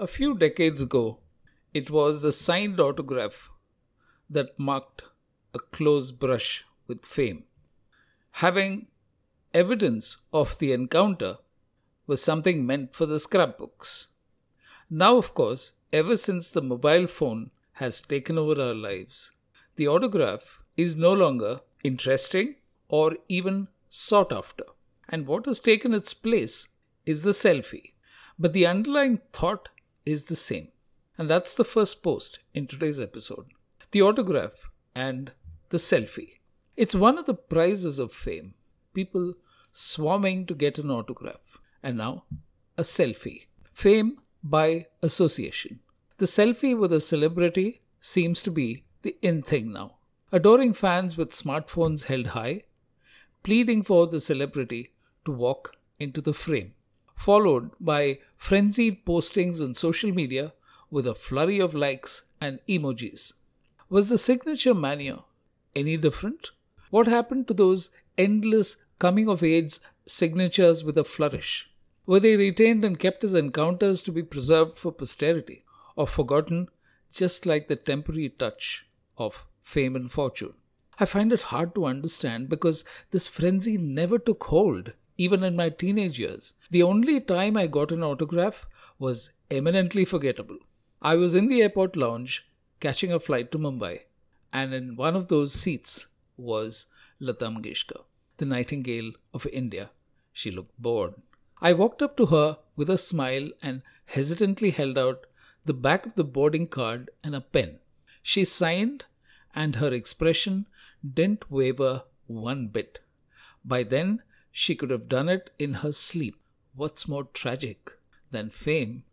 A few decades ago, it was the signed autograph that marked a close brush with fame. Having evidence of the encounter was something meant for the scrapbooks. Now, of course, ever since the mobile phone has taken over our lives, the autograph is no longer interesting or even sought after. And what has taken its place is the selfie. But the underlying thought is the same. And that's the first post in today's episode the autograph and the selfie. It's one of the prizes of fame. People swarming to get an autograph. And now, a selfie. Fame by association. The selfie with a celebrity seems to be the in thing now. Adoring fans with smartphones held high, pleading for the celebrity to walk into the frame, followed by frenzied postings on social media with a flurry of likes and emojis. Was the signature mania any different? What happened to those endless coming of age signatures with a flourish? Were they retained and kept as encounters to be preserved for posterity, or forgotten just like the temporary touch of fame and fortune? I find it hard to understand because this frenzy never took hold, even in my teenage years. The only time I got an autograph was eminently forgettable. I was in the airport lounge catching a flight to Mumbai, and in one of those seats was Lata Mangeshkar, the Nightingale of India. She looked bored. I walked up to her with a smile and hesitantly held out the back of the boarding card and a pen. She signed, and her expression didn't waver one bit. By then, she could have done it in her sleep. What's more tragic than fame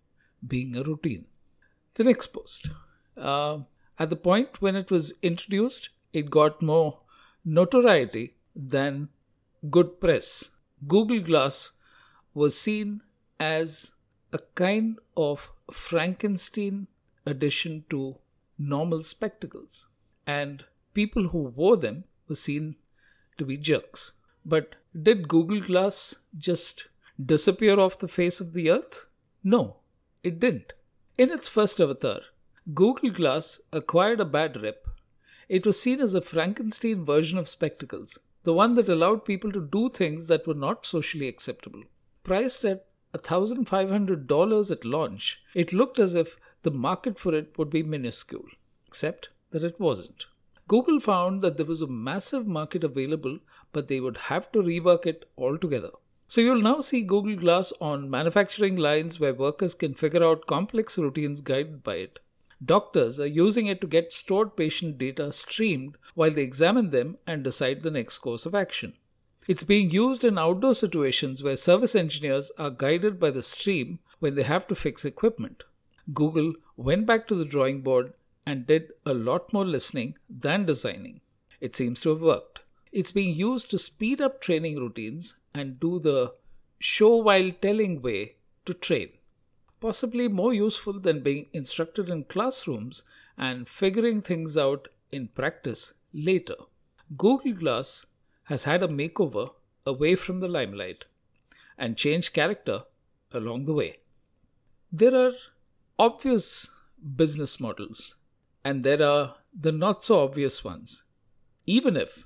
being a routine? The next post. Uh, at the point when it was introduced, it got more notoriety than good press. Google Glass was seen as a kind of Frankenstein addition to normal spectacles, and people who wore them were seen to be jerks. But did Google Glass just disappear off the face of the earth? No, it didn't. In its first avatar, Google Glass acquired a bad rep. It was seen as a Frankenstein version of spectacles, the one that allowed people to do things that were not socially acceptable. Priced at $1,500 at launch, it looked as if the market for it would be minuscule, except that it wasn't. Google found that there was a massive market available, but they would have to rework it altogether. So you'll now see Google Glass on manufacturing lines where workers can figure out complex routines guided by it. Doctors are using it to get stored patient data streamed while they examine them and decide the next course of action. It's being used in outdoor situations where service engineers are guided by the stream when they have to fix equipment. Google went back to the drawing board and did a lot more listening than designing. It seems to have worked. It's being used to speed up training routines and do the show while telling way to train possibly more useful than being instructed in classrooms and figuring things out in practice later. Google Glass has had a makeover away from the limelight and changed character along the way. There are obvious business models and there are the not so obvious ones, even if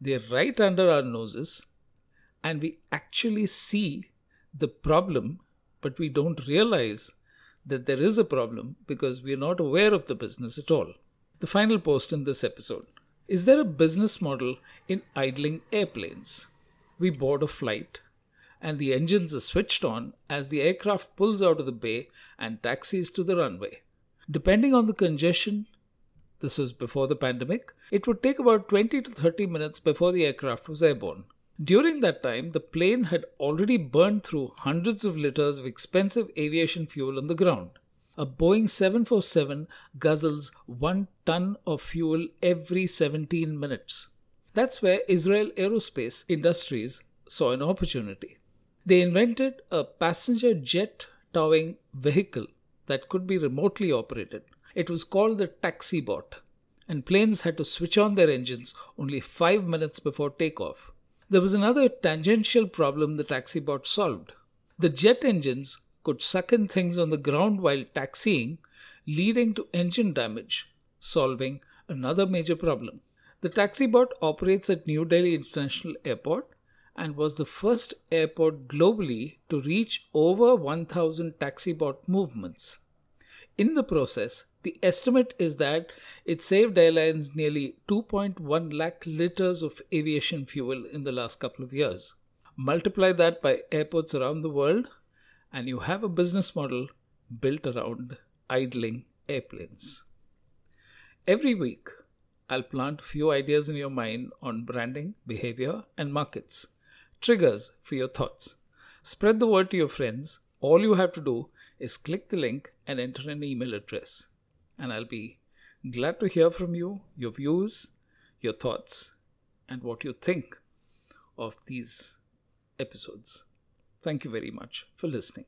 they're right under our noses and we actually see the problem but we don't realize that there is a problem because we are not aware of the business at all. The final post in this episode Is there a business model in idling airplanes? We board a flight and the engines are switched on as the aircraft pulls out of the bay and taxis to the runway. Depending on the congestion, this was before the pandemic, it would take about 20 to 30 minutes before the aircraft was airborne. During that time, the plane had already burned through hundreds of liters of expensive aviation fuel on the ground. A Boeing 747 guzzles one ton of fuel every 17 minutes. That's where Israel Aerospace Industries saw an opportunity. They invented a passenger jet towing vehicle that could be remotely operated. It was called the taxi bot, and planes had to switch on their engines only five minutes before takeoff. There was another tangential problem the taxi bot solved. The jet engines could suck in things on the ground while taxiing, leading to engine damage, solving another major problem. The taxi bot operates at New Delhi International Airport and was the first airport globally to reach over 1000 taxi bot movements. In the process, the estimate is that it saved airlines nearly 2.1 lakh liters of aviation fuel in the last couple of years. Multiply that by airports around the world, and you have a business model built around idling airplanes. Every week, I'll plant a few ideas in your mind on branding, behavior, and markets. Triggers for your thoughts. Spread the word to your friends. All you have to do is click the link and enter an email address. And I'll be glad to hear from you, your views, your thoughts, and what you think of these episodes. Thank you very much for listening.